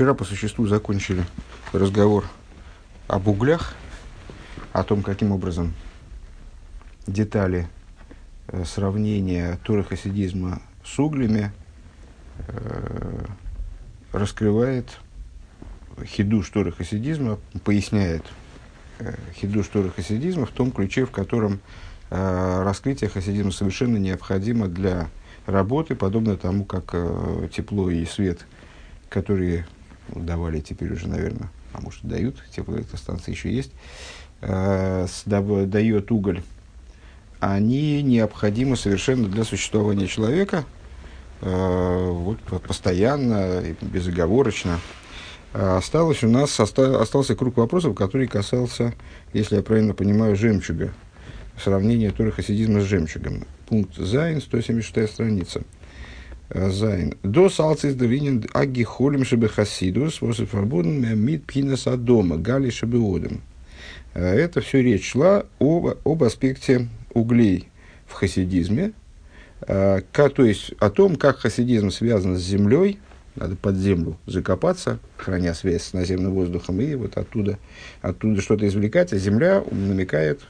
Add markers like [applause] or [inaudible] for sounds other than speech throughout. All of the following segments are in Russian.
Вчера по существу закончили разговор об углях, о том, каким образом детали э, сравнения тура хасидизма с углями э, раскрывает хиду тура хасидизма, поясняет э, хиду тура хасидизма в том ключе, в котором э, раскрытие хасидизма совершенно необходимо для работы, подобно тому, как тепло и свет, которые давали теперь уже, наверное, а может дают, теплоэлектростанции еще есть, э, дает уголь, они необходимы совершенно для существования человека, э, вот, постоянно, безоговорочно. А осталось у нас, оста, остался круг вопросов, который касался, если я правильно понимаю, жемчуга, сравнение Торы хасидизма с жемчугом. Пункт Зайн, 176 страница. Зайн. דאס אלץ איז דער ענין הגחלים שבחסידות, וואס איז פארבונדן מיט בחינת אדמה, גחלי שבאדם. Э, это все речь шла об, об аспекте углей в хасидизме, э, то есть о том, как хасидизм связан с землей, надо под землю закопаться, храня связь с наземным воздухом, и вот оттуда, оттуда что-то извлекать, а земля намекает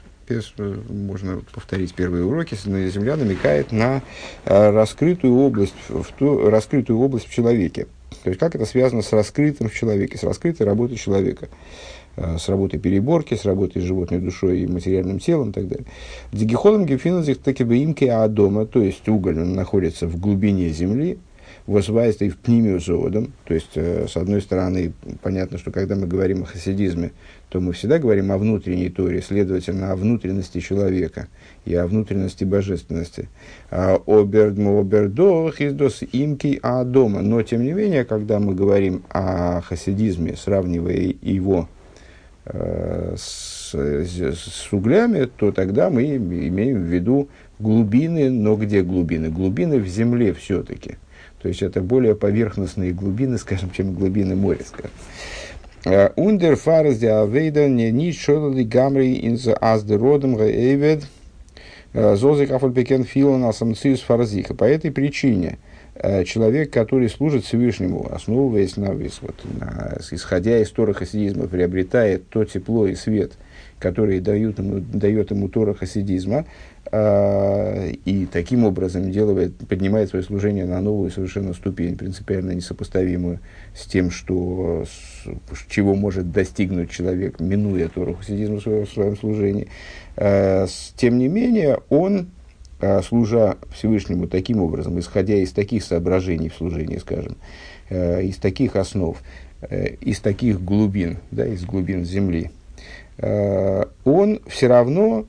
можно повторить первые уроки, Земля намекает на э, раскрытую область, в ту, раскрытую область в человеке. То есть, как это связано с раскрытым в человеке, с раскрытой работой человека, э, с работой переборки, с работой животной душой и материальным телом и так далее. Дигихолом гефиназих таки бы имки адома, то есть уголь, он находится в глубине земли, возвайство и в пнимиозодом. То есть, э, с одной стороны, понятно, что когда мы говорим о хасидизме, то мы всегда говорим о внутренней торе, следовательно, о внутренности человека и о внутренности божественности. А обердох издос имки а дома. Но, тем не менее, когда мы говорим о хасидизме, сравнивая его э, с, с углями, то тогда мы имеем в виду глубины, но где глубины? Глубины в земле все-таки. То есть это более поверхностные глубины, скажем, чем глубины моря, скажем. Ундер фарс де авейда не ни шолли гамри ин за аздеродом гаэвед зозик афальпекен филан асамциус фарзиха. По этой причине э, человек, который служит Всевышнему, основываясь на, вот, на исходя из Тора хасидизма, приобретает то тепло и свет, которые дают ему, дает ему Тора хасидизма, и таким образом делает, поднимает свое служение на новую совершенно ступень, принципиально несопоставимую с тем, что, с, чего может достигнуть человек, минуя Тору хасидизма в своем, в своем служении. А, тем не менее, он, а, служа Всевышнему таким образом, исходя из таких соображений в служении, скажем, из таких основ, из таких глубин, да, из глубин земли, он все равно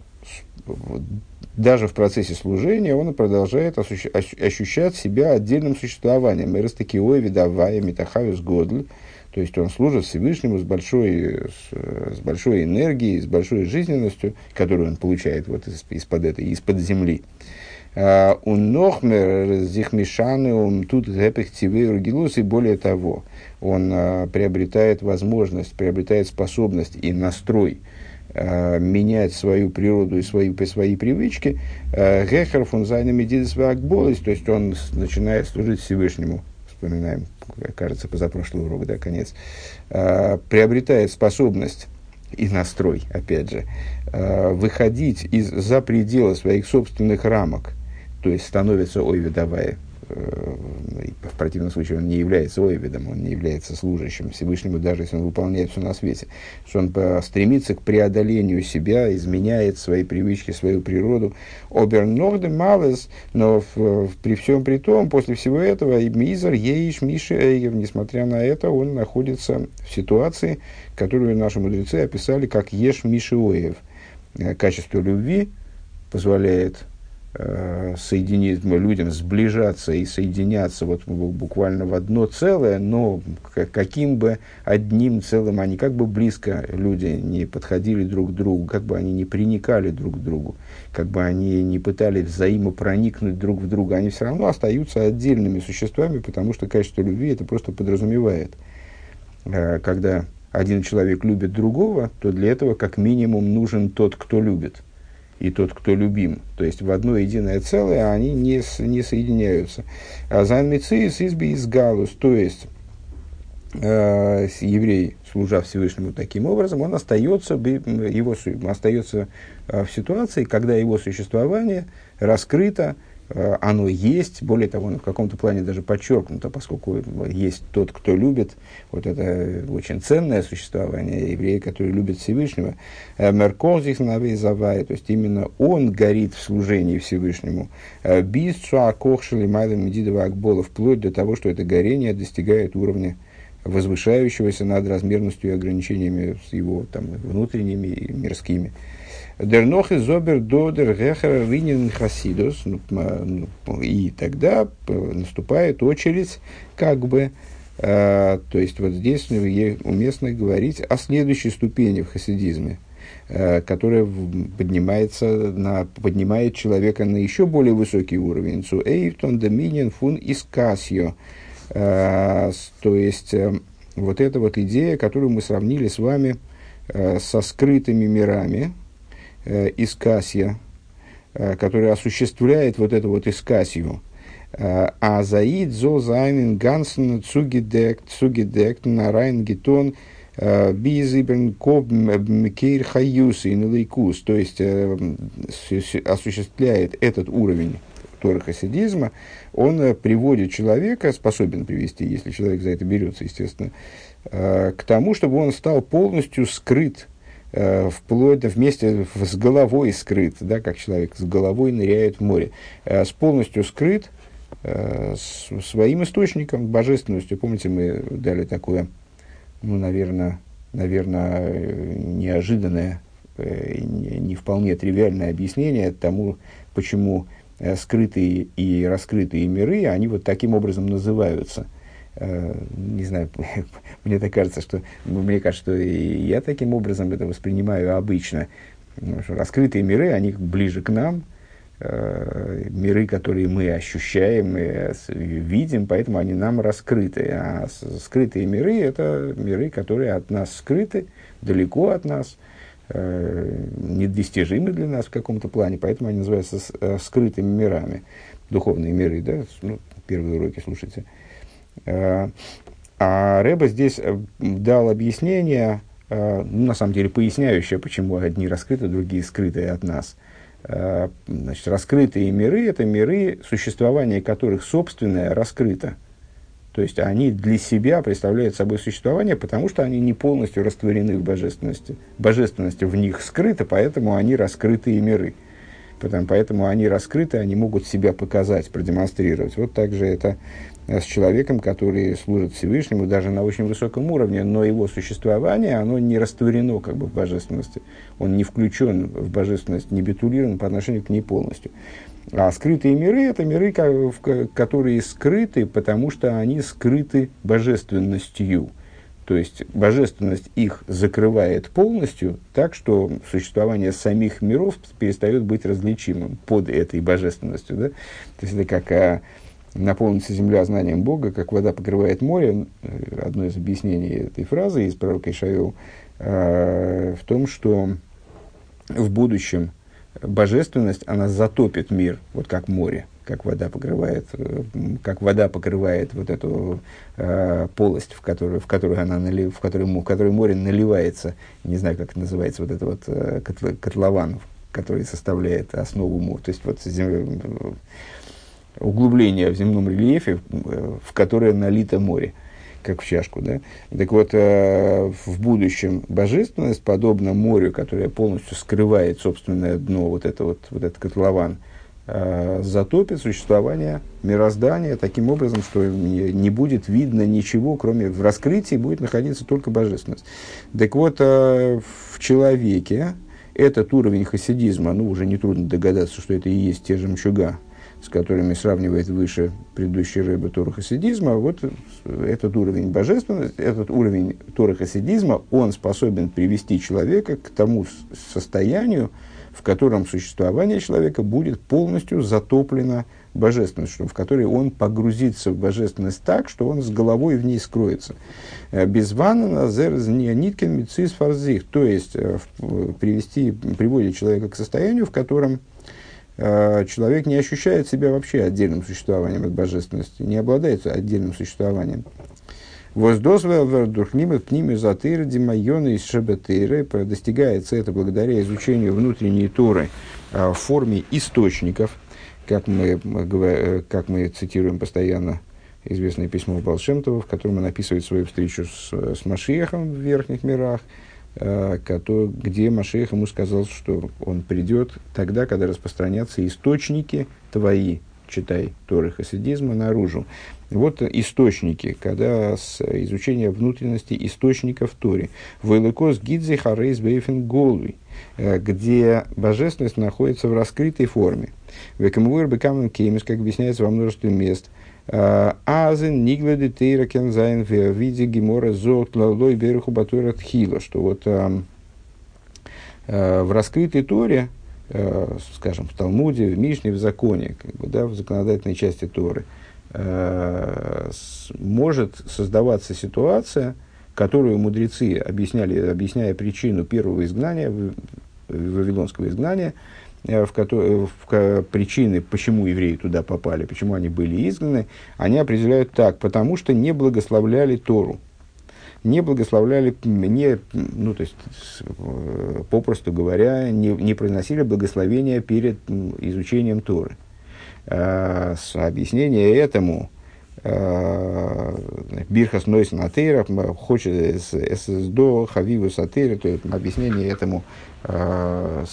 даже в процессе служения он продолжает ощущать себя отдельным существованием. Эрастакиой, видавая, метахавис. То есть он служит Всевышнему с большой, с, с большой энергией, с большой жизненностью, которую он получает вот из, из-под этой, из-под земли. А, у Нохмер зихмишаны тут ругилус, и более того, он а, приобретает возможность, приобретает способность и настрой – менять свою природу и свои, свои привычки, э, Гехер фон Зайна Медидес то есть он начинает служить Всевышнему, вспоминаем, кажется, позапрошлый урок, да, конец, э, приобретает способность и настрой, опять же, выходить из, за пределы своих собственных рамок, то есть становится ой видовая, Э, в противном случае он не является ойведом, он не является служащим Всевышнему, даже если он выполняет все на свете. Что он стремится к преодолению себя, изменяет свои привычки, свою природу. Обернорде малес, но в, в, при всем при том, после всего этого, Мизер, Еиш, Миши, Эйгер, несмотря на это, он находится в ситуации, которую наши мудрецы описали как Еш Миши Оев. Э, качество любви позволяет э, соединить людям сближаться и соединяться вот буквально в одно целое, но каким бы одним целым они, как бы близко люди не подходили друг к другу, как бы они не приникали друг к другу, как бы они не пытались взаимопроникнуть друг в друга, они все равно остаются отдельными существами, потому что качество любви это просто подразумевает. Э, когда один человек любит другого, то для этого как минимум нужен тот, кто любит – и тот, кто любим. То есть в одно единое целое они не, не соединяются. А зан мициис изби из галус, то есть э, еврей, служа Всевышнему таким образом, он остается, его, остается в ситуации, когда его существование раскрыто, Э, оно есть, более того, оно в каком-то плане даже подчеркнуто, поскольку есть тот, кто любит, вот это очень ценное существование еврея, который любит Всевышнего, э, Меркозих Навейзавай, то есть именно он горит в служении Всевышнему, э, без Кохшили Майла Медидова Акбола, вплоть до того, что это горение достигает уровня возвышающегося над размерностью и ограничениями его там, внутренними и мирскими. Дернох и зобер додер гехер винен хасидус. Ну, ну, и тогда наступает очередь, как бы, э, то есть вот здесь уместно говорить о следующей ступени в хасидизме, э, которая поднимается на, поднимает человека на еще более высокий уровень. Цу эйфтон доминин фун искасио. Э, то есть э, вот эта вот идея, которую мы сравнили с вами э, со скрытыми мирами, э, искасья, э, который осуществляет вот эту вот искасью. Э, а заид зо зайнен гансен цугидект, цугидект на райн гетон э, бизиберн коб мкейр хаюс и налейкус, то есть осуществляет этот уровень торохасидизма, он приводит человека, способен привести, если человек за это берется, естественно, к тому, чтобы он стал полностью скрыт вплоть до вместе с головой скрыт, да, как человек с головой ныряет в море, э, с полностью скрыт э, с своим источником, божественностью. Помните, мы дали такое, ну, наверное, наверное неожиданное, э, не, не вполне тривиальное объяснение тому, почему э, скрытые и раскрытые миры, они вот таким образом называются – Э, не знаю, [laughs] мне так кажется, что, мне кажется, что я таким образом это воспринимаю обычно. Что раскрытые миры, они ближе к нам, э, миры, которые мы ощущаем и видим, поэтому они нам раскрыты. А скрытые миры – это миры, которые от нас скрыты, далеко от нас, э, недостижимы для нас в каком-то плане, поэтому они называются скрытыми мирами. Духовные миры, да, ну, первые уроки слушайте. Э, а Рэба здесь э, дал объяснение, э, ну, на самом деле поясняющее, почему одни раскрыты, другие скрыты от нас. Значит, раскрытые миры – это миры, существование которых собственное раскрыто. То есть они для себя представляют собой существование, потому что они не полностью растворены в божественности. Божественность в них скрыта, поэтому они раскрытые миры. Поэтому они раскрыты, они могут себя показать, продемонстрировать. Вот также это с человеком, который служит Всевышнему даже на очень высоком уровне, но его существование, оно не растворено как бы в божественности. Он не включен в божественность, не битулирован по отношению к ней полностью. А скрытые миры – это миры, которые скрыты, потому что они скрыты божественностью. То есть божественность их закрывает полностью, так что существование самих миров перестает быть различимым под этой божественностью. Да? То есть это как а, наполнится земля знанием Бога, как вода покрывает море. Э, одно из объяснений этой фразы из пророка Ишаил э, в том, что в будущем божественность, она затопит мир, вот как море, как вода покрывает, э, как вода покрывает вот эту э, полость, в которую, в которую она нали, в которую, в которую море наливается, не знаю, как называется, вот это вот э, котлован, который составляет основу моря. То есть вот земля, углубление в земном рельефе, э, в которое налито море, как в чашку. Да? Так вот, э, в будущем божественность, подобно морю, которое полностью скрывает собственное дно, вот, это вот, вот этот котлован, э, затопит существование мироздания таким образом, что не, будет видно ничего, кроме в раскрытии будет находиться только божественность. Так вот, в человеке этот уровень хасидизма, ну, уже нетрудно догадаться, что это и есть те жемчуга, с которыми сравнивает выше предыдущий рэбе Торахасидизма, вот этот уровень божественности, этот уровень Торахасидизма, он способен привести человека к тому состоянию, в котором существование человека будет полностью затоплено божественностью, в которой он погрузится в божественность так, что он с головой в ней скроется. Э, без ванна ниткин мицис фарзих, то есть э, привести, приводит человека к состоянию, в котором Э, человек не ощущает себя вообще отдельным существованием от божественности, не обладает отдельным существованием. Достигается это благодаря изучению внутренней туры в форме источников, как мы, как мы цитируем постоянно известное письмо Балшемтова, в котором он описывает свою встречу с, с Машиехом в верхних мирах, э, где Машиех ему сказал, что он придет тогда, когда распространятся источники твои, читай Торы хасидизма, наружу. Вот источники, когда с изучения внутренности источников Торе. ווי אלקות געפינט זיך ארויס באופן גלוי, э, где божественность находится в раскрытой форме. וכמבואר בכמה מקומות, как объясняется во множестве мест – אז אין נגלה דתורה קען זיין ווי די גמרא זאגט שלא ברכו בתורה תחילה, что вот в раскрытой Торе, скажем, в Талмуде, в Мишне, в законе, как бы, да, в законодательной части Торы, может создаваться ситуация, которую мудрецы объясняли, объясняя причину первого изгнания, вавилонского изгнания, Э, в, которой, в, причины, почему евреи туда попали, почему они были изгнаны, они определяют так, потому что не благословляли Тору. Не благословляли, не, ну, то есть, э, попросту говоря, не, не произносили благословения перед изучением Торы. А, с объяснение этому Бирхас Нойс Натейра хочет ССДО Хавиву Сатейра, то есть объяснение этому внутреннее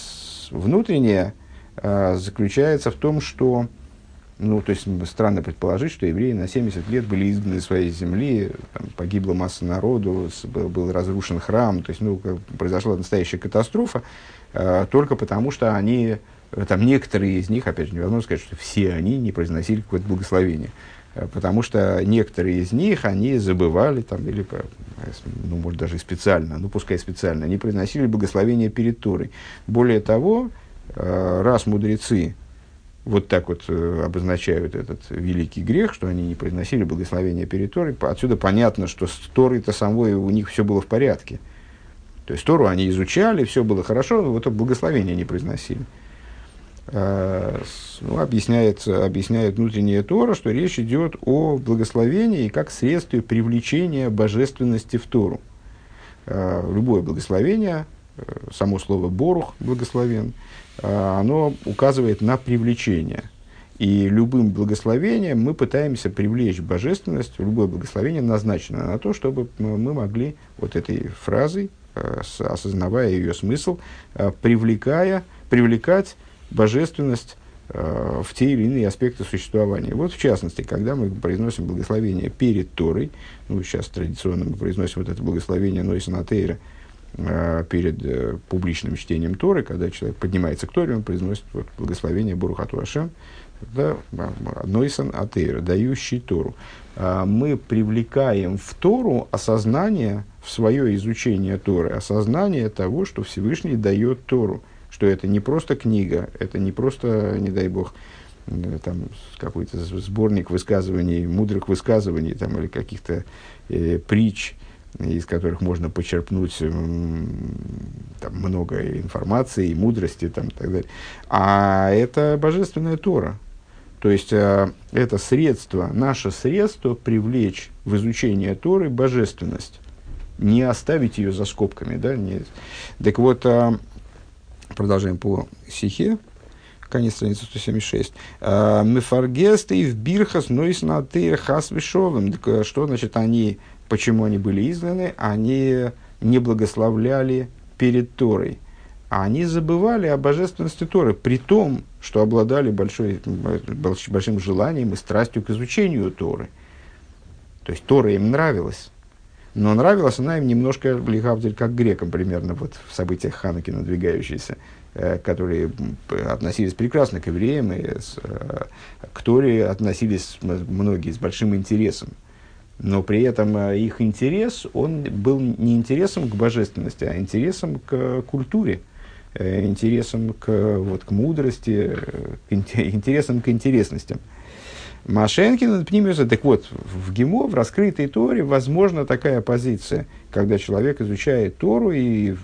э, заключается в том, что, ну, то есть странно предположить, что евреи на 70 лет были изгнаны из своей земли, там, погибла масса народу, был, разрушен храм, то есть, ну, произошла настоящая катастрофа, э, только потому что они, там некоторые из них, опять же, невозможно сказать, что все они не произносили какое-то благословение потому что некоторые из них, они забывали, там, или, ну, может, даже специально, ну, пускай специально, они произносили благословение перед Торой. Более того, э, раз мудрецы вот так вот э, обозначают этот великий грех, что они не произносили благословение перед Торой, отсюда понятно, что с Торой-то самой у них все было в порядке. То есть Тору они изучали, все было хорошо, но вот благословение не произносили. Э, ну, объясняется, объясняет внутренняя Тора, что речь идет о благословении как средстве привлечения божественности в Тору. Э, любое благословение, э, само слово «борух» благословен, оно указывает на привлечение. И любым благословением мы пытаемся привлечь божественность, любое благословение назначено на то, чтобы мы могли вот этой фразой, осознавая ее смысл, привлекая, привлекать божественность э, в те или иные аспекты существования. Вот в частности, когда мы произносим благословение перед Торой, ну, сейчас традиционно мы произносим вот это благословение Нойсана Тейра э, перед э, публичным чтением Торы, когда человек поднимается к Торе, он произносит вот, благословение Бурухату Ашем, да, Нойсан Атейра, дающий Тору. А мы привлекаем в Тору осознание, в свое изучение Торы, осознание того, что Всевышний дает Тору – что это не просто книга, это не просто, не дай бог, э, там какой-то сборник высказываний, мудрых высказываний там, или каких-то э, притч, из которых можно почерпнуть э, там, много информации, мудрости там, и так далее. А это божественная Тора. То есть э, это средство, наше средство привлечь в изучение Торы божественность. Не оставить ее за скобками. Да? Не... Так вот, э, Продолжаем по стихе. Конец страницы 176. «А, Мефаргесты в бирхас нойс на хас вишовым. Э, что значит они, почему они были изгнаны? Они не благословляли перед Торой. А они забывали о божественности Торы, при том, что обладали большой, большим желанием и страстью к изучению Торы. То есть Тора им нравилась. Но нравилась она им немножко Лихавдель как грекам примерно вот в событиях Ханаки надвигающиеся, э, которые относились прекрасно к евреям и с, э, к Торе относились многие с большим интересом. Но при этом э, их интерес, он был не интересом к божественности, а интересом к культуре, интересом к, вот, к мудрости, [laughs] интересом к интересностям. Машенкин Пнимиуса, так вот, в ГИМО, в раскрытой Торе, возможна такая позиция, когда человек изучает Тору и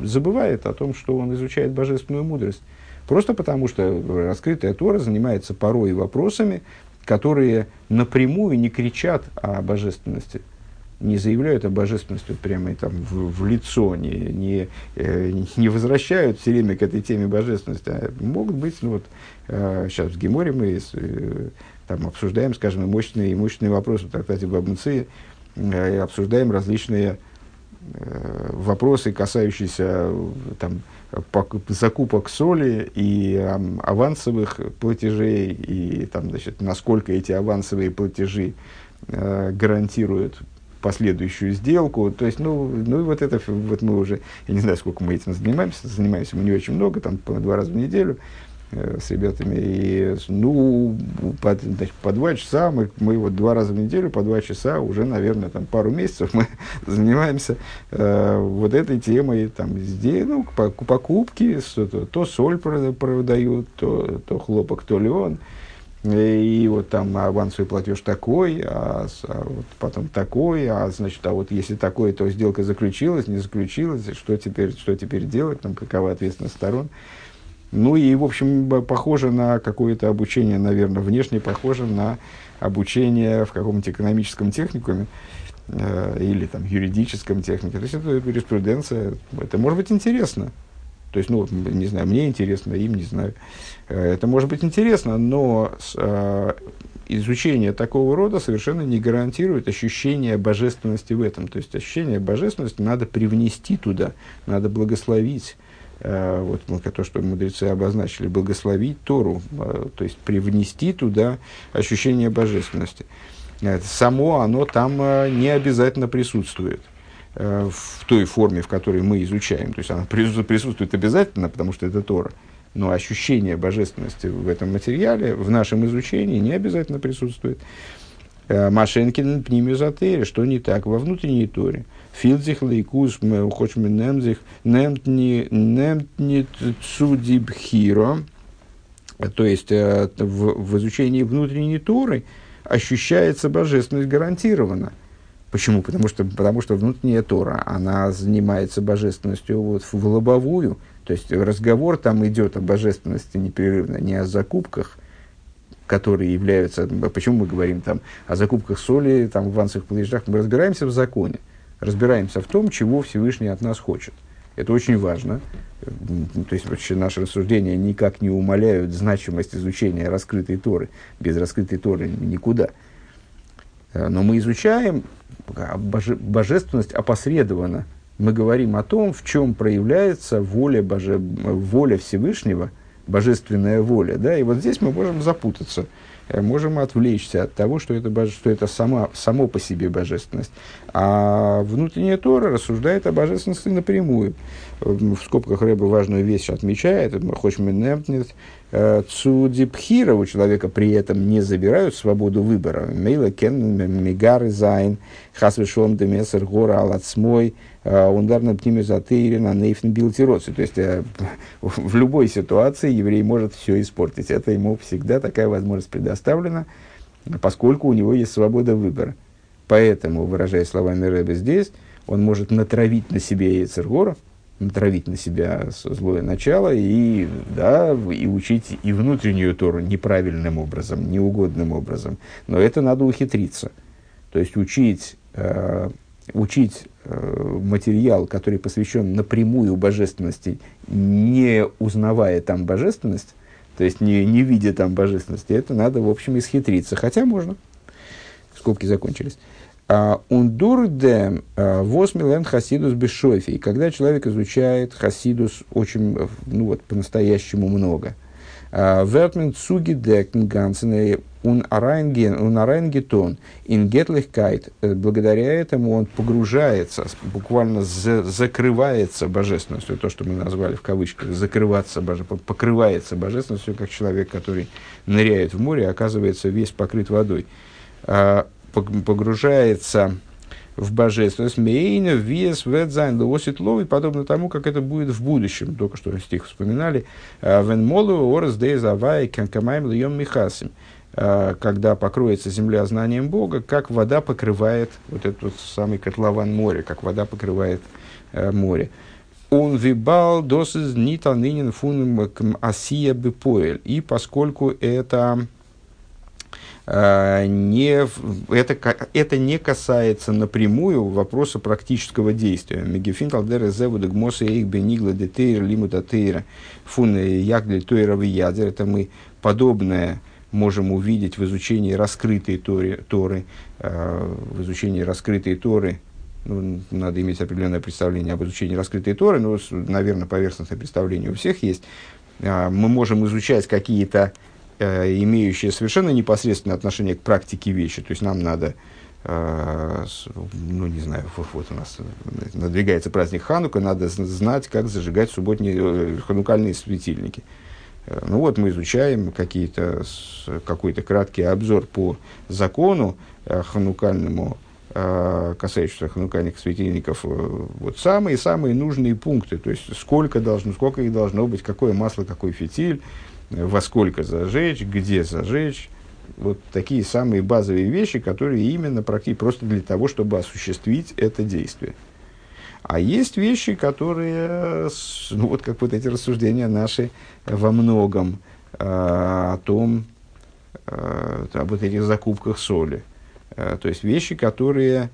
забывает о том, что он изучает божественную мудрость. Просто потому, что раскрытая Тора занимается порой вопросами, которые напрямую не кричат о божественности. не заявляют о божественности прямо там, в, в лицо, не, не, э, не возвращают все время к этой теме божественности, а могут быть, ну вот, э, сейчас в Геморе мы э, там обсуждаем, скажем, имущественные, имущественные вопросы в трактате Бабнцы, э, обсуждаем различные э, вопросы, касающиеся там, закупок соли и э, авансовых платежей, и там, значит, насколько эти авансовые платежи э, гарантируют последующую сделку. То есть, ну, ну и вот это, вот мы уже, я не знаю, сколько мы этим занимаемся, занимаемся мы не очень много, там два раза в неделю э, с ребятами. И, ну, по, значит, по два часа, мы, мы вот два раза в неделю, по два часа, уже, наверное, там пару месяцев мы [laughs] занимаемся э, вот этой темой, там, здесь, ну, по, покупки, то, то соль продают, то, то хлопок, то лен. И вот там авансовый платеж такой, а, а вот потом такой, а значит, а вот если такой, то сделка заключилась, не заключилась, что теперь, что теперь делать, там, какова ответственность сторон. Ну и, в общем, похоже на какое-то обучение, наверное, внешне похоже на обучение в каком-то экономическом техникуме э, или там юридическом технике. То есть это юриспруденция, это может быть интересно. То есть, ну, не знаю, мне интересно, им не знаю. Э, это может быть интересно, но э, изучение такого рода совершенно не гарантирует ощущение божественности в этом. То есть, ощущение божественности надо привнести туда, надо благословить. Э, вот то, что мудрецы обозначили, благословить Тору, э, то есть привнести туда ощущение божественности. Э, само оно там не обязательно присутствует. В той форме, в которой мы изучаем. То есть она присутствует обязательно, потому что это Тора. Но ощущение божественности в этом материале, в нашем изучении, не обязательно присутствует. Э, Машенкин пнимизотере, что не так во внутренней Торе. Филдзих лейкус хочем немзих немтни немтни цудибхиро. То есть э, в, в изучении внутренней Торы ощущается божественность гарантированно. Почему? Потому что, потому что внутренняя Тора, она занимается божественностью вот в лобовую. То есть разговор там идет о божественности непрерывно, не о закупках, которые являются... Почему мы говорим там о закупках соли, там, в ванцах платежах? Мы разбираемся в законе, разбираемся в том, чего Всевышний от нас хочет. Это очень важно. То есть вообще наши рассуждения никак не умаляют значимость изучения раскрытой Торы. Без раскрытой Торы никуда. Но мы изучаем боже, божественность опосредована. Мы говорим о том, в чем проявляется воля, боже, воля Всевышнего, божественная воля. Да? И вот здесь мы можем запутаться, э, можем отвлечься от того, что это, что это сама, само по себе божественность. А внутренняя Тора рассуждает о божественности напрямую. В скобках Рэба важную вещь отмечает, Хочминемтнет, Э, Цудипхира у человека при этом не забирают свободу выбора. Мейла кен мигар зайн хасвешом демесер гора алацмой э, ундарна пнимезатырина нейфн билтироци. То есть э, [laughs] в любой ситуации еврей может все испортить. Это ему всегда такая возможность предоставлена, поскольку у него есть свобода выбора. Поэтому, выражая словами Рэба здесь, он может натравить на себе яйцергора, натравить на себя злое начало и, да, и учить и внутреннюю Тору неправильным образом, неугодным образом. Но это надо ухитриться. То есть учить, э, учить э, материал, который посвящен напрямую божественности, не узнавая там божественность, то есть не, не видя там божественности, это надо, в общем, исхитриться. Хотя можно. Скобки закончились. Ундурде а, восмилен хасидус бешофи. Когда человек изучает хасидус очень, ну вот, по-настоящему много. А, Вертмен цуги декн гансене он арайнгетон אין געטלעכקייט. Э, благодаря этому он погружается, буквально за, закрывается божественностью, то, что мы назвали в кавычках, закрываться, боже, покрывается божественностью, как человек, который ныряет в море, оказывается весь покрыт водой а, погружается в божественность, מעין ווי ס'וועט זיין לעתיד לבוא, подобно тому, как это будет в будущем. Только что стих вспоминали. «А, און מלאה הארץ דעה את הוי' לים מכסים. А, когда покроется земля знанием Бога, как вода покрывает вот этот вот самый котлован моря, как вода покрывает а, море. Он вибал досыз нита нынен фун асия бепоэль. И поскольку это э, не, это, это не касается напрямую вопроса практического действия. Мегефин талдер зевуда гмоса их бенигла детейр лимута тейра фун ягли тойровый ядер. Это мы подобное можем увидеть в изучении раскрытой Торы, Торы э, в изучении раскрытой Торы, ну, надо иметь определенное представление об изучении раскрытой Торы, но, наверное, поверхностное представление у всех есть. Э, мы можем изучать какие-то э, имеющие совершенно непосредственное отношение к практике вещи. То есть нам надо, э, ну не знаю, вот, у нас надвигается праздник Ханука, надо знать, как зажигать субботние э, ханукальные светильники. Э, ну вот мы изучаем какие-то, какой-то краткий обзор по закону э, ханукальному, э, касающийся ханукальных светильников, вот самые-самые нужные пункты, то есть сколько должно, сколько их должно быть, какое масло, какой фитиль, во сколько зажечь, где зажечь, вот такие самые базовые вещи, которые именно практически просто для того, чтобы осуществить это действие. А есть вещи, которые, ну вот как вот эти рассуждения наши во многом э, о том, э, об этих закупках соли. Э, то есть вещи, которые,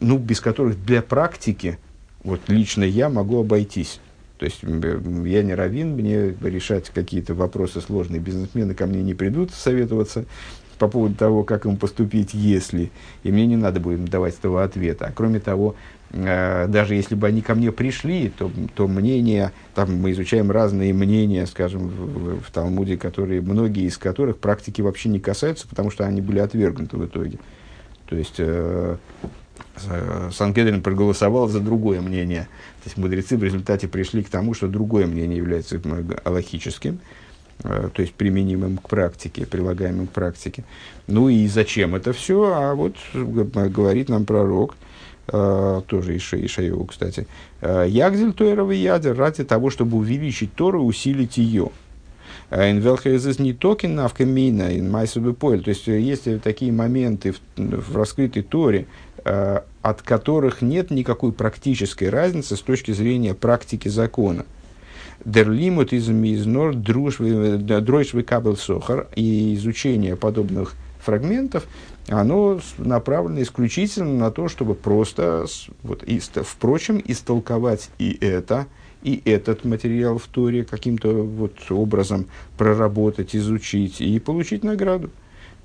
ну, без которых для практики, вот лично я могу обойтись. То есть я не равин, мне решать какие-то вопросы сложные, бизнесмены ко мне не придут советоваться по поводу того, как им поступить, если, и мне не надо будет давать этого ответа. А кроме того, Э, даже если бы они ко мне пришли, то, то мнение, там мы изучаем разные мнения, скажем, в, в Талмуде, которые, многие из которых практики вообще не касаются, потому что они были отвергнуты в итоге. То есть э, Сангедрин проголосовал за другое мнение. То есть мудрецы в результате пришли к тому, что другое мнение является аллахическим, э, то есть применимым к практике, прилагаемым к практике. Ну и зачем это все? А вот говорит нам пророк, Uh, тоже Иша, Ишаеву, кстати. Ягзель Тойровый ядер ради того, чтобы увеличить Тору, усилить ее. Инвелхезес не токен навкамина, ин То есть, есть такие моменты в, в раскрытой Торе, от которых нет никакой практической разницы с точки зрения практики закона. Дерлимут из мизнор дройшвы кабел сохар и изучение подобных фрагментов оно направлено исключительно на то, чтобы просто, вот, и, впрочем, истолковать и это, и этот материал в Торе каким-то вот образом проработать, изучить и получить награду.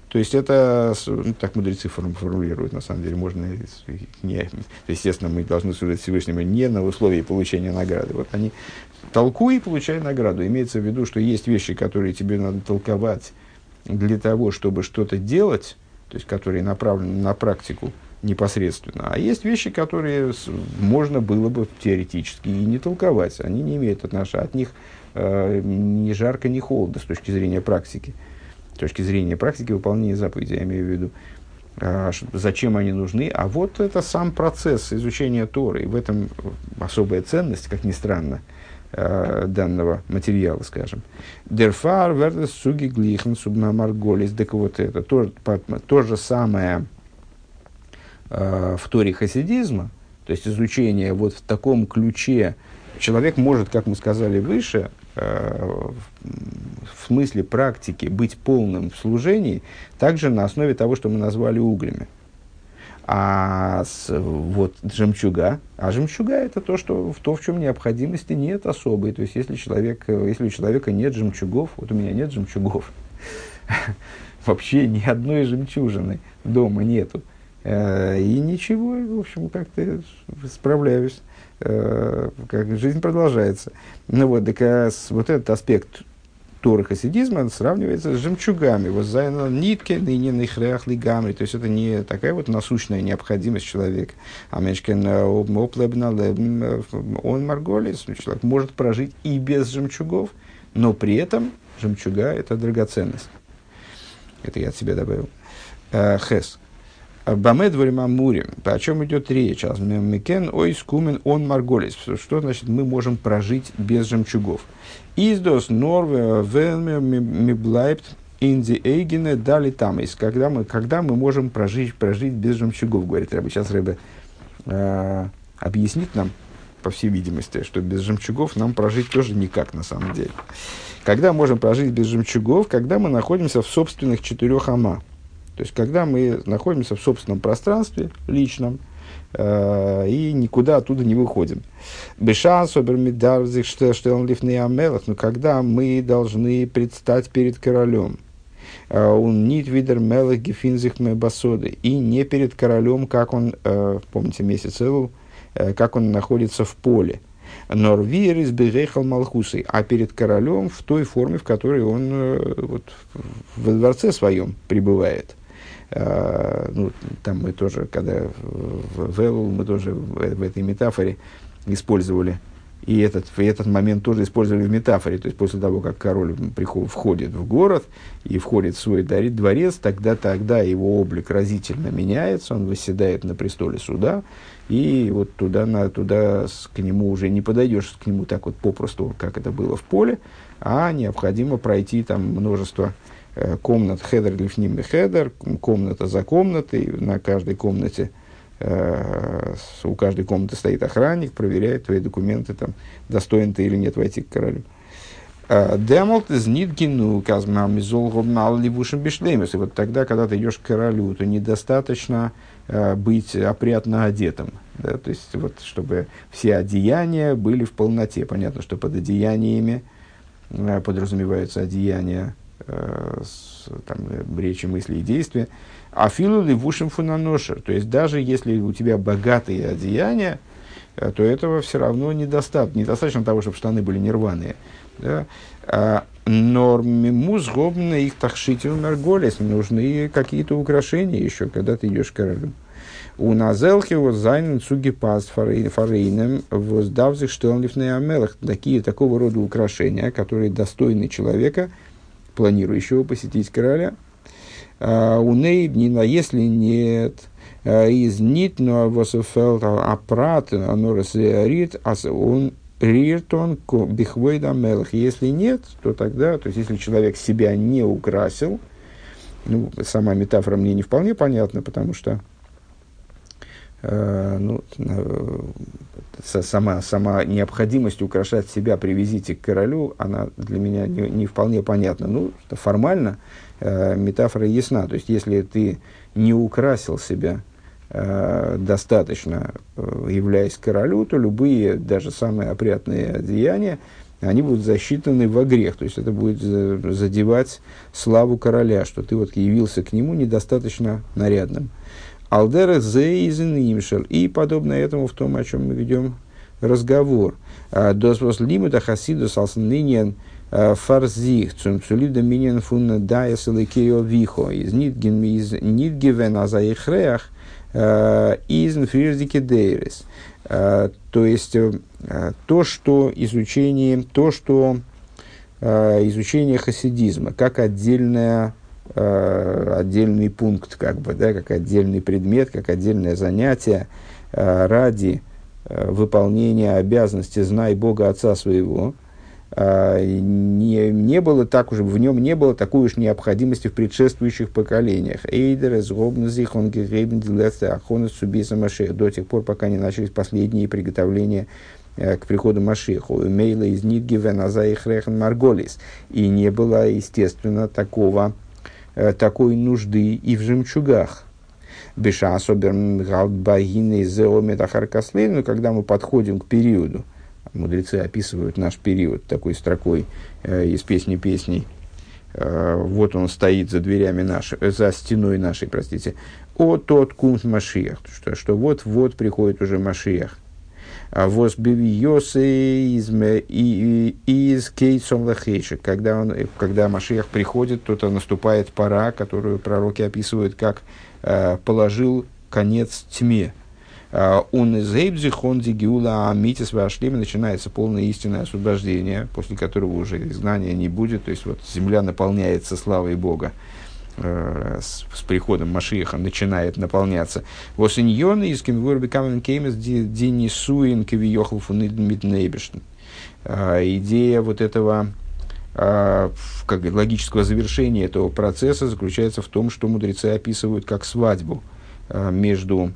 То есть это, ну, так мудрецы формулируют, на самом деле, можно, не, естественно, мы должны служить Всевышнему не на условии получения награды. Вот они толкуй и получай награду. Имеется в виду, что есть вещи, которые тебе надо толковать для того, чтобы что-то делать, то есть которые направлены на практику непосредственно. А есть вещи, которые можно было бы теоретически и не толковать. Они не имеют отношения, от них э, ни жарко, ни холодно с точки зрения практики. Точки зрения практики выполнения заповедей, я имею в виду. А, зачем они нужны? А вот это сам процесс изучения Торы. И в этом особая ценность, как ни странно, э, данного материала, скажем. Дерфар вердес суги глихен субмамарголис. Так вот это то, то же самое э, в Торе хасидизма, то есть изучение вот в таком ключе. Человек может, как мы сказали выше, в смысле практики быть полным в служении, также на основе того, что мы назвали углями. А с, вот жемчуга, а жемчуга это то, что, в то, в чем необходимости нет особой. То есть, если, человек, если у человека нет жемчугов, вот у меня нет жемчугов, [laughs] вообще ни одной жемчужины дома нету. Э, и ничего, в общем, как-то справляюсь. Э, как жизнь продолжается. Ну вот, так а вот этот аспект Торы хасидизма сравнивается с жемчугами. וואס זיינען ניט קיין ענין הכרחי לגמרי. То есть это не такая вот насущная необходимость человека. און מ'קען э, э, אן מרגליות. Человек может прожить и без жемчугов, но при этом жемчуга – это драгоценность. Это я от себя добавил. Э, хес. Баме дворим амурим. О чем идет речь? Мекен ой скумен он марголис. Что значит мы можем прожить без жемчугов? Издос норве велме миблайбт инди эйгене дали там. Когда мы, когда мы можем прожить, прожить без жемчугов, говорит Рэбе. Сейчас Рэбе э, объяснит нам, по всей видимости, что без жемчугов нам прожить тоже никак на самом деле. Когда можем прожить без жемчугов? Когда мы находимся в собственных четырех ама. То есть, когда мы находимся в собственном пространстве, личном, э, и никуда оттуда не выходим. Бешанс, обермидарзих, что он лифный амелах, но когда мы должны предстать перед королем, он нит видер мелах гефинзих басоды, и не перед королем, как он, э, помните, месяц Элу, э, как он находится в поле. Норвир из Берехал Малхусы, а перед королем в той форме, в которой он э, вот, во дворце своем пребывает. Uh, ну, там мы тоже, когда в, Элу, мы тоже в, этой метафоре использовали. И этот, и этот момент тоже использовали в метафоре. То есть после того, как король приход, входит в город и входит в свой дворец, тогда, тогда его облик разительно меняется, он восседает на престоле суда, и вот туда, на, туда к нему уже не подойдешь, к нему так вот попросту, как это было в поле, а необходимо пройти там множество комнат, חדר לפנים חדר, комната за комнатой, на каждой комнате Э, у каждой комнаты стоит охранник, проверяет твои документы, там, достоин ты или нет войти к королю. Э, דעמאלט איז ניט גענוג, כל זמן איז לבושים בשלימות. И вот тогда, когда ты идешь к королю, то недостаточно э, быть опрятно одетым. Да? То есть, вот, чтобы все одеяния были в полноте. Понятно, что под одеяниями подразумеваются одеяния с, там, речи, мысли и действия. А филу ливушим фунаношер. То есть, даже если у тебя богатые одеяния, э, то этого все равно недостаточно. Недостаточно того, чтобы штаны были нерваные. Да? А, но музгобно их тахшите умерголес. Нужны какие-то украшения еще, когда ты идешь к королю. У Назелхи вот зайнен цуги пас фарейнем воздавзих штелнифный амелах. Такие, такого рода украшения, которые достойны человека, планирующего посетить короля – а, у Нейбнина, если нет, а, из нит, но вософел апрат, оно рит, а он риртон бихвойда мелах. Если нет, то тогда, то есть если человек себя не украсил, ну, сама метафора мне не вполне понятна, потому что ну, э, сама, сама необходимость украшать себя привезите к королю, она для меня не, не вполне понятна. Ну, формально э, метафора ясна. То есть, если ты не украсил себя э, достаточно, э, являясь королю, то любые, даже самые опрятные одеяния, они будут засчитаны во грех. То есть, это будет задевать славу короля, что ты вот явился к нему недостаточно нарядным. Алдера зейзен имшел. И подобно этому в том, о чем мы ведем разговор. «А, Досвос лимута хасидус алсенлинен Э, фарзих, zum Zulida Minien von Dais Lekeo Vicho, из Нидгивен Азаихреах, из Фрирдике Дейрес. То есть, э, то, что изучение, то, что изучение хасидизма, как отдельная отдельный пункт, как бы, да, как отдельный предмет, как отдельное занятие ради выполнения обязанности «знай Бога Отца своего», не, не было так уже, в нем не было такой уж необходимости в предшествующих поколениях. Эйдер, Згобнзих, он до тех пор, пока не начались последние приготовления э, к приходу Машеху. Мейла из Нидгивен, Азаих Рехан Марголис. И не было, естественно, такого, э, такой нужды и в жемчугах. Беша особенно Галбагины Зеометахаркаслейн, когда мы подходим к периоду, мудрецы описывают наш период такой строкой э, из песни песней. Э, вот он стоит за дверями нашей, э, за стеной нашей, простите. О тот кунт Машиях, что, что вот-вот приходит уже Машиях. А воз бивиосы из кейсом лахейши. Когда, он, когда Машиях приходит, то, то наступает пора, которую пророки описывают как э, положил конец тьме. А, он из Эйбзих, он дигиула амитис вашлим, начинается полное истинное освобождение, после которого уже изгнания не будет, то есть вот земля наполняется славой Бога э, с, с приходом Машиеха начинает наполняться. Восиньон из кемвур бекамен кеймес денисуин кевиохл фунидмитнейбешн. А, идея вот этого а, как логического завершения этого процесса заключается в том, что мудрецы описывают как свадьбу между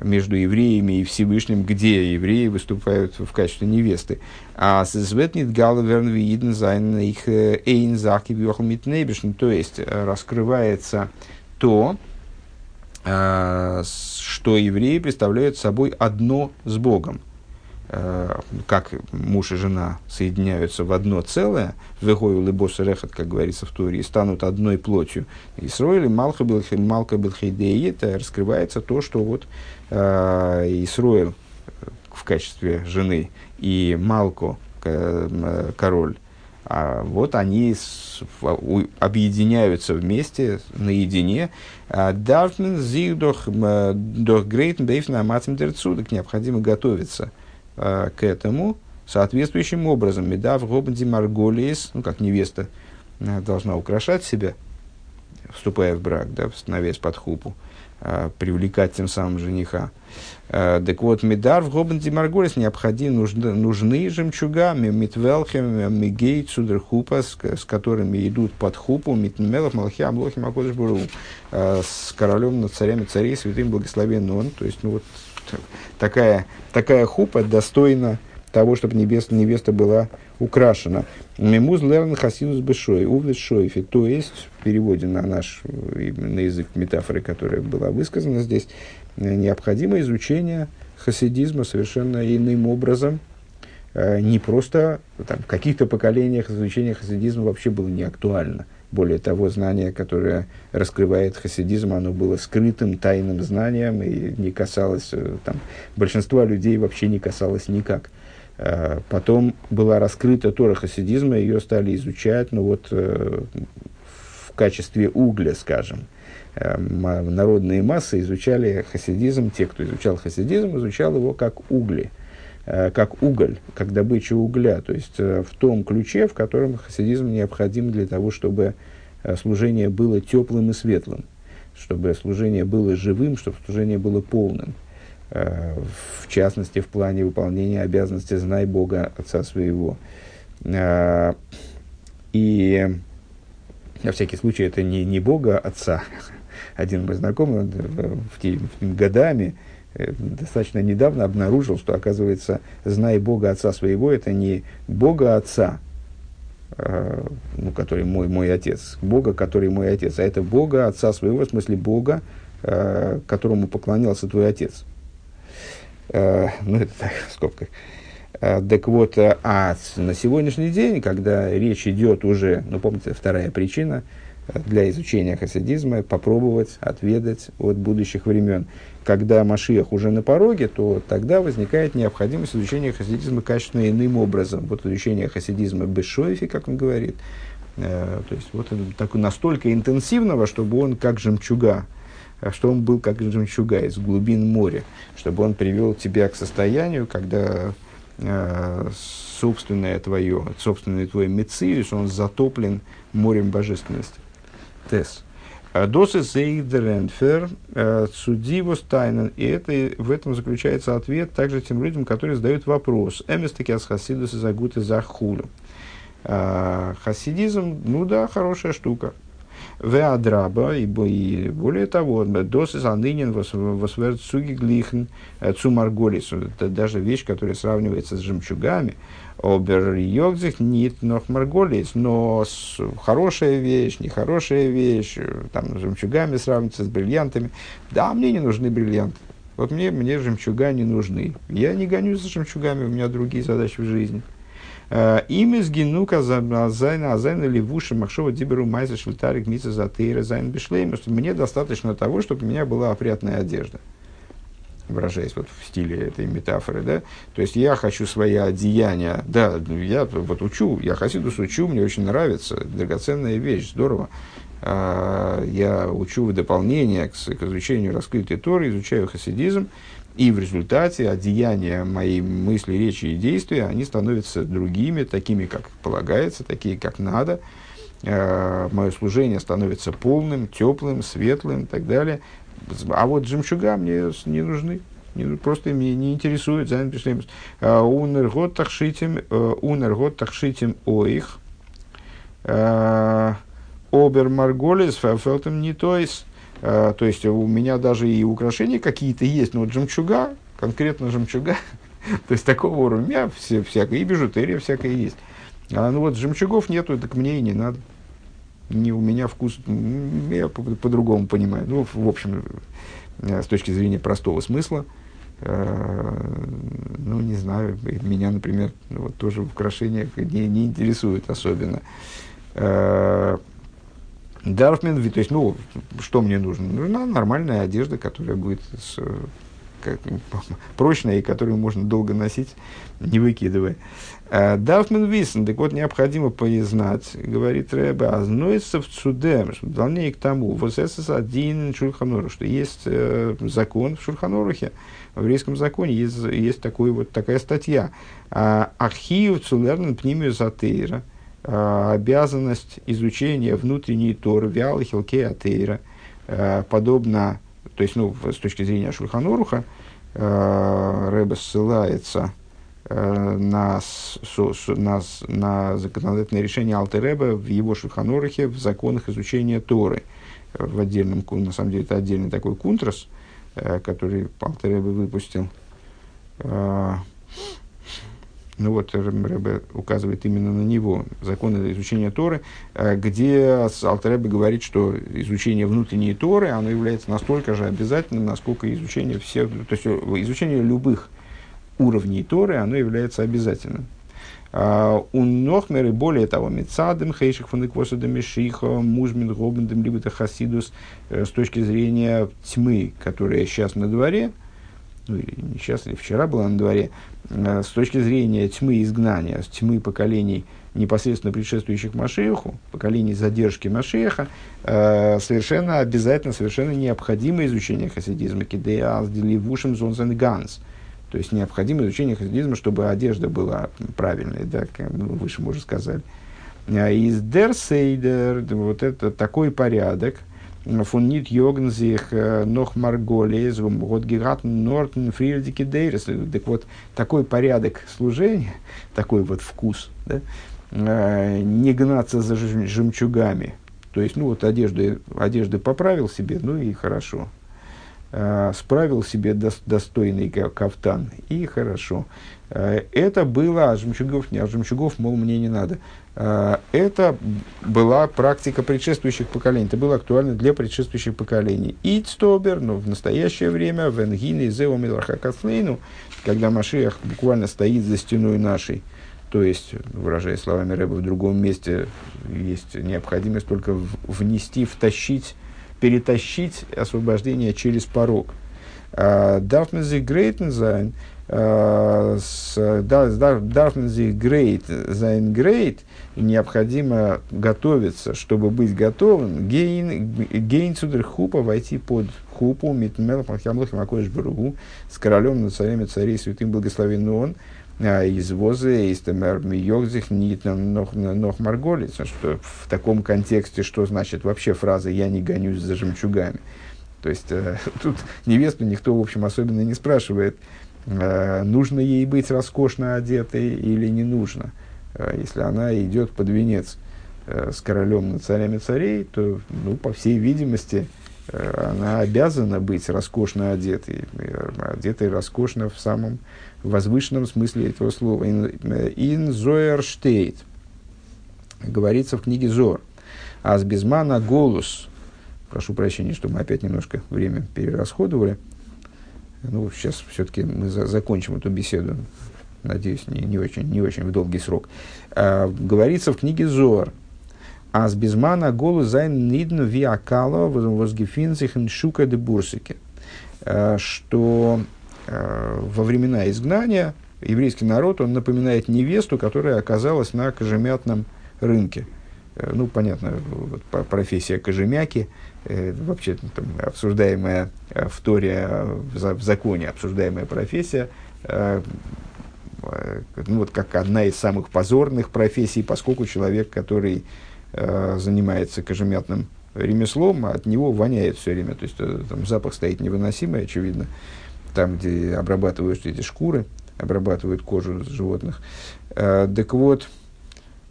между евреями и Всевышним, где евреи выступают в качестве невесты. А светнит галверн виден зайн их эйн заки то есть э, раскрывается то, что евреи представляют собой одно с Богом – Э, как муж и жена соединяются в одно целое, вегою лебос рехат, как говорится в Туре, и станут одной плотью. И Исроили малка билхейдеи, это раскрывается то, что вот э, Исроил в качестве жены и Малко, э, король, а вот они с, объединяются вместе, наедине. Дарфмен зиг дох грейтен бейфна аматим дерцудок. Необходимо готовиться – э, к этому соответствующим образом. Медав гобнди марголиес, ну, как невеста э, должна украшать себя, вступая в брак, да, становясь под хупу, э, привлекать тем самым жениха. Так вот, медар в гобнди марголиес необходимы, нужны, нужны жемчуга, митвелхем, мигей, цудерхупа, с, с которыми идут под хупу, митмелов, малхи, амлохи, макодыш буру, э, с королем над царями царей, святым благословен он. То есть, ну вот, такая, такая хупа достойна того, чтобы невеста, невеста была украшена. Мимуз лерн хасидус бешой, увлет шойфи. То есть, в переводе на наш, на язык метафоры, которая была высказана здесь, необходимо изучение хасидизма совершенно иным образом. Э, не просто там, в каких-то поколениях изучение хасидизма вообще было не актуально. Более того, знание, которое раскрывает хасидизм, оно было скрытым, тайным знанием и не касалось, э, там, большинства людей вообще не касалось никак. Э, потом была раскрыта Тора хасидизма, ее стали изучать, ну вот э, в качестве угля, скажем. Народные массы изучали хасидизм, те, кто изучал хасидизм, изучал его как угли – как уголь, как добыча угля, то есть в том ключе, в котором хасидизм необходим для того, чтобы Э, служение было теплым и светлым, чтобы служение было живым, чтобы служение было полным. Э, в частности, в плане выполнения обязанности «знай Бога, Отца своего». Э, и на всякий случай это не, не Бога Отца. [laughs] Один мой знакомый в те, в, годами, достаточно недавно обнаружил, что, оказывается, «знай Бога Отца своего» – это не Бога Отца, Э, ну, который мой, мой отец, Бога, который мой отец, а это Бога, отца своего, в смысле Бога, э, которому поклонялся твой отец. Э, ну, это так, в скобках. Так вот, а на сегодняшний день, когда речь идет уже, ну, помните, вторая причина для изучения хасидизма, попробовать отведать от будущих времен когда Машиах уже на пороге, то тогда возникает необходимость изучения хасидизма качественно иным образом. Вот изучение хасидизма Бешойфи, как он говорит, э, то есть вот так, настолько интенсивного, чтобы он как жемчуга, э, что он был как жемчуга из глубин моря, чтобы он привел тебя к состоянию, когда э, собственное твое, собственный твой мециус, он затоплен морем божественности. Тесс. Досы Зейдеренфер Цудивус Тайнен. И это, в этом заключается ответ также тем людям, которые задают вопрос. Эмис таки ас хасидус из агуты захулю. Хасидизм, ну да, хорошая штука. Веадраба, и более того, досы занынен восверт цуги глихн цумарголис. Это даже вещь, которая сравнивается с жемчугами. Обер йогзих нит нох марголис, но хорошая вещь, нехорошая вещь, там, с жемчугами сравнивается с бриллиантами. Да, мне не нужны бриллианты. Вот мне, мне жемчуга не нужны. Я не гонюсь за жемчугами, у меня другие задачи в жизни. אים איז גענוג אז זיינע לבושי מחשבה דיבור ומעשה של תרי"ג מצוות התורה זיין בשלימות, что мне достаточно того, чтобы у меня была опрятная одежда. Выражаясь вот в стиле этой метафоры, да, то есть я хочу свои одеяния, да, я вот учу, я хасидус учу, мне очень нравится, драгоценная вещь, здорово, а, я учу в дополнение к, к изучению раскрытой Торы, изучаю хасидизм, и в результате одеяния моей мысли, речи и действия, они становятся другими, такими, как полагается, такие, как надо. Э, мое служение становится полным, теплым, светлым и так далее. А вот жемчуга мне не нужны. Не, просто меня не интересует. Э, унер год тахшитим, э, унер год тахшитим оих. Обер марголис фелтем не тойс. То есть у меня даже и украшения какие-то есть, но вот жемчуга, конкретно жемчуга, [laughs] то есть такого уровня, у меня все, всякое, и бижутерия всякая есть. А ну вот жемчугов нету, так мне и не надо. не у меня вкус, я по-другому по понимаю. Ну, в общем, с точки зрения простого смысла, ну, не знаю, меня, например, вот тоже украшения не, не интересуют особенно. Дарфмен, то есть, ну, что мне нужно? Нужна нормальная одежда, которая будет с, как, [laughs] прочная и которую можно долго носить, не выкидывая. А, Дарфмен Висен, так вот, необходимо познать, говорит Рэбе, азноится в цудем, дополнение к тому, вот это один Шульханору, что есть э, закон в Шульханорухе, в еврейском законе есть, есть такой, вот такая статья. А, Архив цулернен пнимию затейра, Э, обязанность изучения внутренней Торы, вялы хилке атеира, э, подобно, то есть, ну, с точки зрения Шульханоруха, э, Рэбе ссылается на, на, на законодательное решение Алтереба в его Шульханорухе в законах изучения Торы. В отдельном, на самом деле, это отдельный такой кунтрас, который Алтереба выпустил ну вот Рэбе указывает именно на него, законы изучения Торы, э, где Алтеребе говорит, что изучение внутренней Торы, оно является настолько же обязательным, насколько изучение всех, то есть э, изучение любых уровней Торы, оно является обязательным. А, у Нохмеры, более того, Мецадем, Хейших Фанеквосада Мишиха, Мужмин, Гобендем, либо Хасидус, э, с точки зрения тьмы, которая сейчас на дворе, ну или не сейчас, или вчера была на дворе, Э, с точки зрения тьмы изгнания, тьмы поколений, непосредственно предшествующих Машеху, поколений задержки Машеха, э, совершенно обязательно, совершенно необходимо изучение хасидизма, кидеас деливушим зонзен ганс. То есть необходимо изучение хасидизма, чтобы одежда была правильной, да, как мы выше мы уже сказали. Э, из дерсейдер, вот это такой порядок – von nit jogen sich noch марголес, вот гигат нортен фрильдики дейрес. Так вот, такой порядок служения, такой вот вкус, да, не гнаться за жемчугами. То есть, ну вот одежды, одежды поправил себе, ну и хорошо. Справил себе достойный кафтан, и хорошо. Это было, а жемчугов, не, а жемчугов, мол, мне не надо. Э, это была практика предшествующих поколений, это было актуально для предшествующих поколений. Ицтобер, но в настоящее время, в Энгине, Зеомилахакаслейну, когда Машиах буквально стоит за стеной нашей, то есть, выражая словами Рэба в другом месте, есть необходимость только внести, втащить, перетащить освобождение через порог. Дарфмези Дарфмези Грейт, Зайн Грейт, необходимо готовиться, чтобы быть готовым, гейн цудр хупа, войти под хупу, митмелах махямлах макоиш баругу, с королем над царями царей святым благословен он, а, из возы, из темер миёгзих, нит нох марголиц, что в таком контексте, что значит вообще фраза «я не гонюсь за жемчугами». То есть, э, [laughs] тут невесту никто, в общем, особенно не спрашивает, э, нужно ей быть роскошно одетой или не нужно. Э, если она идет под венец э, с королем над царями царей, то, ну, по всей видимости, э, она обязана быть роскошно одетой, одетой роскошно в самом возвышенном смысле этого слова. «Ин зоер штейт» говорится в книге Зор. אז בזמן הגלות, прошу прощения, что мы опять немножко время перерасходовали, ну, сейчас все-таки мы за, закончим эту беседу надеюсь, не, не, очень, не очень в долгий срок, а, говорится в книге Зоар. אז בזמן הגלות זיינען אידן ווי א כלה וואס געפינט זיך אין שוקא דבורסקאי. А, что а, во времена изгнания еврейский народ, он напоминает невесту, которая оказалась на кожемятном рынке. Э, ну, понятно, вот, профессия кожемяки, э, вообще там, обсуждаемая в Торе, в, в законе обсуждаемая профессия, э, Э, ну, вот как одна из самых позорных профессий, поскольку человек, который э, занимается кожемятным ремеслом, от него воняет все время. То есть э, там запах стоит невыносимый, очевидно, там, где обрабатывают эти шкуры, обрабатывают кожу животных. Э, так вот, э,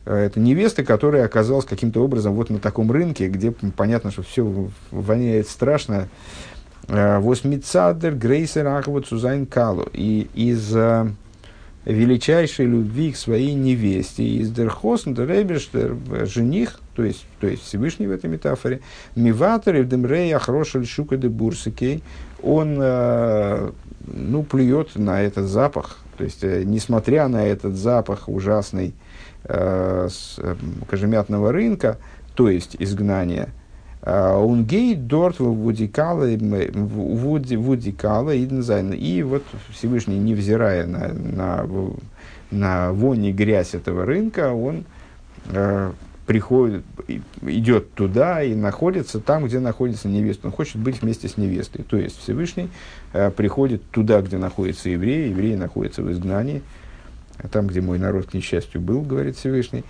это невеста, которая оказалась каким-то образом вот на таком рынке, где понятно, что все воняет страшно. Э, Восьмицадер, Грейсер, Ахват, Сузайн Калу. И из величайшей любви к своей невесте. Из Дерхосн, Деребештер, жених, то есть, то есть Всевышний в этой метафоре. Миватор и Демрея Хрошель Шука де он э, ну, плюет на этот запах, то есть, э, несмотря на этот запах ужасный э, с, э, кожемятного рынка, то есть изгнания, он гейт дорт вудикала, вудикала и вот Всевышний, невзирая на, на, на вонь и грязь этого рынка, он э, приходит, идет туда и находится там, где находится невеста. Он хочет быть вместе с невестой. То есть Всевышний э, приходит туда, где находится евреи, евреи находятся в изгнании, там, где мой народ, к несчастью, был, говорит Всевышний.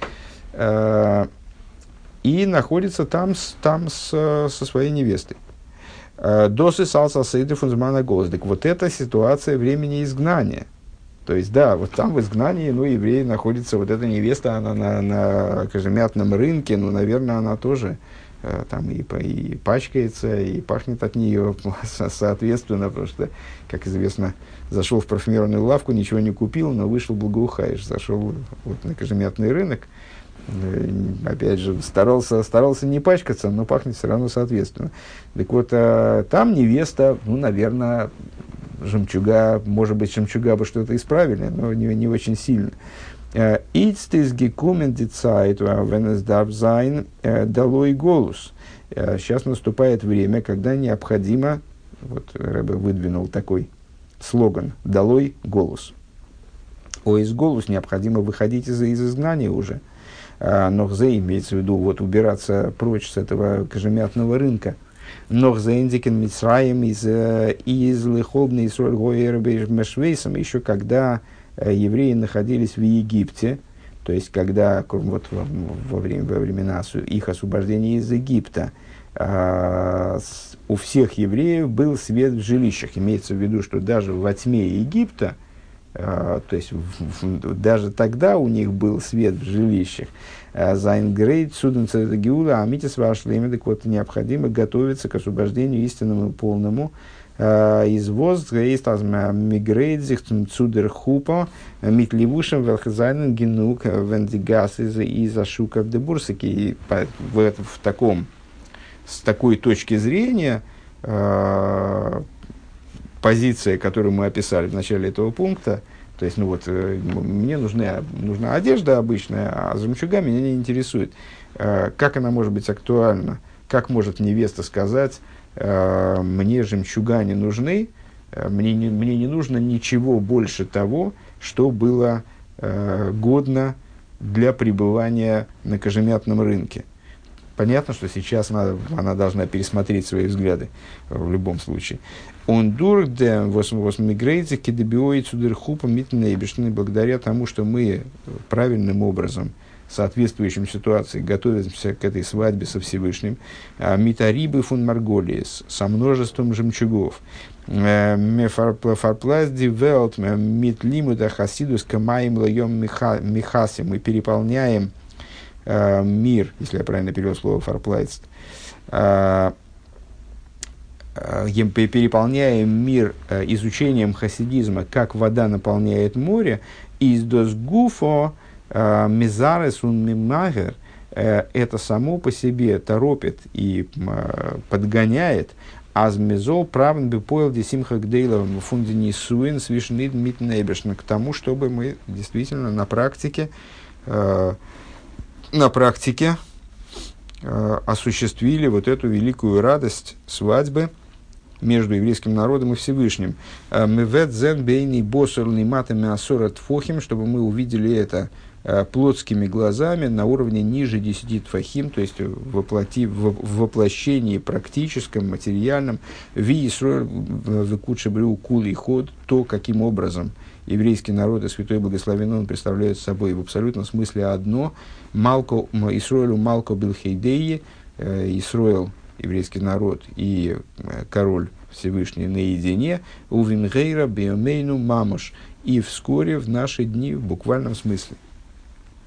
Э, и находится там, там с, со своей невестой. Э, Досы салса сейды фунзмана голоздек. Вот это ситуация времени изгнания. То есть, да, вот там в изгнании, ну, евреи находится, вот эта невеста, она на, на кожемятном рынке, ну, наверное, она тоже э, там и, и пачкается, и пахнет от нее [laughs] соответственно, потому что, как известно, зашел в парфюмерную лавку, ничего не купил, но вышел благоухаешь, зашел вот на кожемятный рынок, Э, опять же, старался, старался не пачкаться, но пахнет все равно соответственно. Так вот, а, там невеста, ну, наверное, жемчуга, может быть, жемчуга бы что-то исправили, но не, не очень сильно. Ицтис гекумен дицайт венес дарбзайн долой голос. Сейчас наступает время, когда необходимо, вот Рэбе выдвинул такой слоган «Долой голос». О, из голос необходимо выходить из, из изгнания уже – а, Нохзе имеется в виду вот убираться прочь с этого кожемятного рынка. Нохзе индикен мицраем из, э, из лихобный из мешвейсом, еще когда э, евреи находились в Египте, то есть когда вот во, во, время, во времена их освобождения из Египта, а, у всех евреев был свет в жилищах. Имеется в виду, что даже во тьме Египта, а, то есть в, в, даже тогда у них был свет в жилищах. זיין גרייט צו דער גאולה האמיתית והשלימה, так вот необходимо готовиться к освобождению истинному и полному а, איז וואס איז מ'גרייט זיך цудер хупа мит левушем велхазайнен генук вендигас из из ашука в дебурсаке и в, в таком с такой точки зрения э, позиция, которую мы описали в начале этого пункта, то есть, ну вот, э, мне нужна, нужна одежда обычная, а жемчуга меня не интересует. Э, как она может быть актуальна? Как может невеста сказать, э, мне жемчуга не нужны, мне не, мне не нужно ничего больше того, что было годно для пребывания на кожемятном рынке. Понятно, что сейчас она, она должна пересмотреть свои взгляды в любом случае. Он дурде восьмигрейдзе кедебиоид судерхупа митнейбешны благодаря тому, что мы правильным образом, соответствующим ситуации, готовимся к этой свадьбе со Всевышним. А, Митарибы фун Марголиес со множеством жемчугов. Э, Мефарплаз дивелт митлимуда хасидус камаем лоем михаси. Мы переполняем э, мир, если я правильно перевел слово фарплайст, э, Э, переполняем мир э, изучением хасидизма, как вода наполняет море, из досгуфо э, мизарес ун мимагер, это само по себе торопит и подгоняет Азмезол правен бы поел десимха гдейла фунде нисуин свишнид митнебешн к тому, чтобы мы действительно на практике, на практике осуществили вот эту великую радость свадьбы – между еврейским народом и Всевышним. Э, Мевет зен бейни босорный матами асора тфохим, чтобы мы увидели это э, плотскими глазами на уровне ниже 10 тфахим, то есть воплоти, в, в воплощении практическом, материальном, ви векуче брю кул и ход, то, каким образом еврейский народ и святой благословен он представляют собой. В абсолютном смысле одно. Малко, Исроэлю Малко Билхейдеи, э, Исроэл еврейский народ и э, король Всевышний наедине, у Вингейра Биомейну Мамуш, и вскоре в наши дни в буквальном смысле –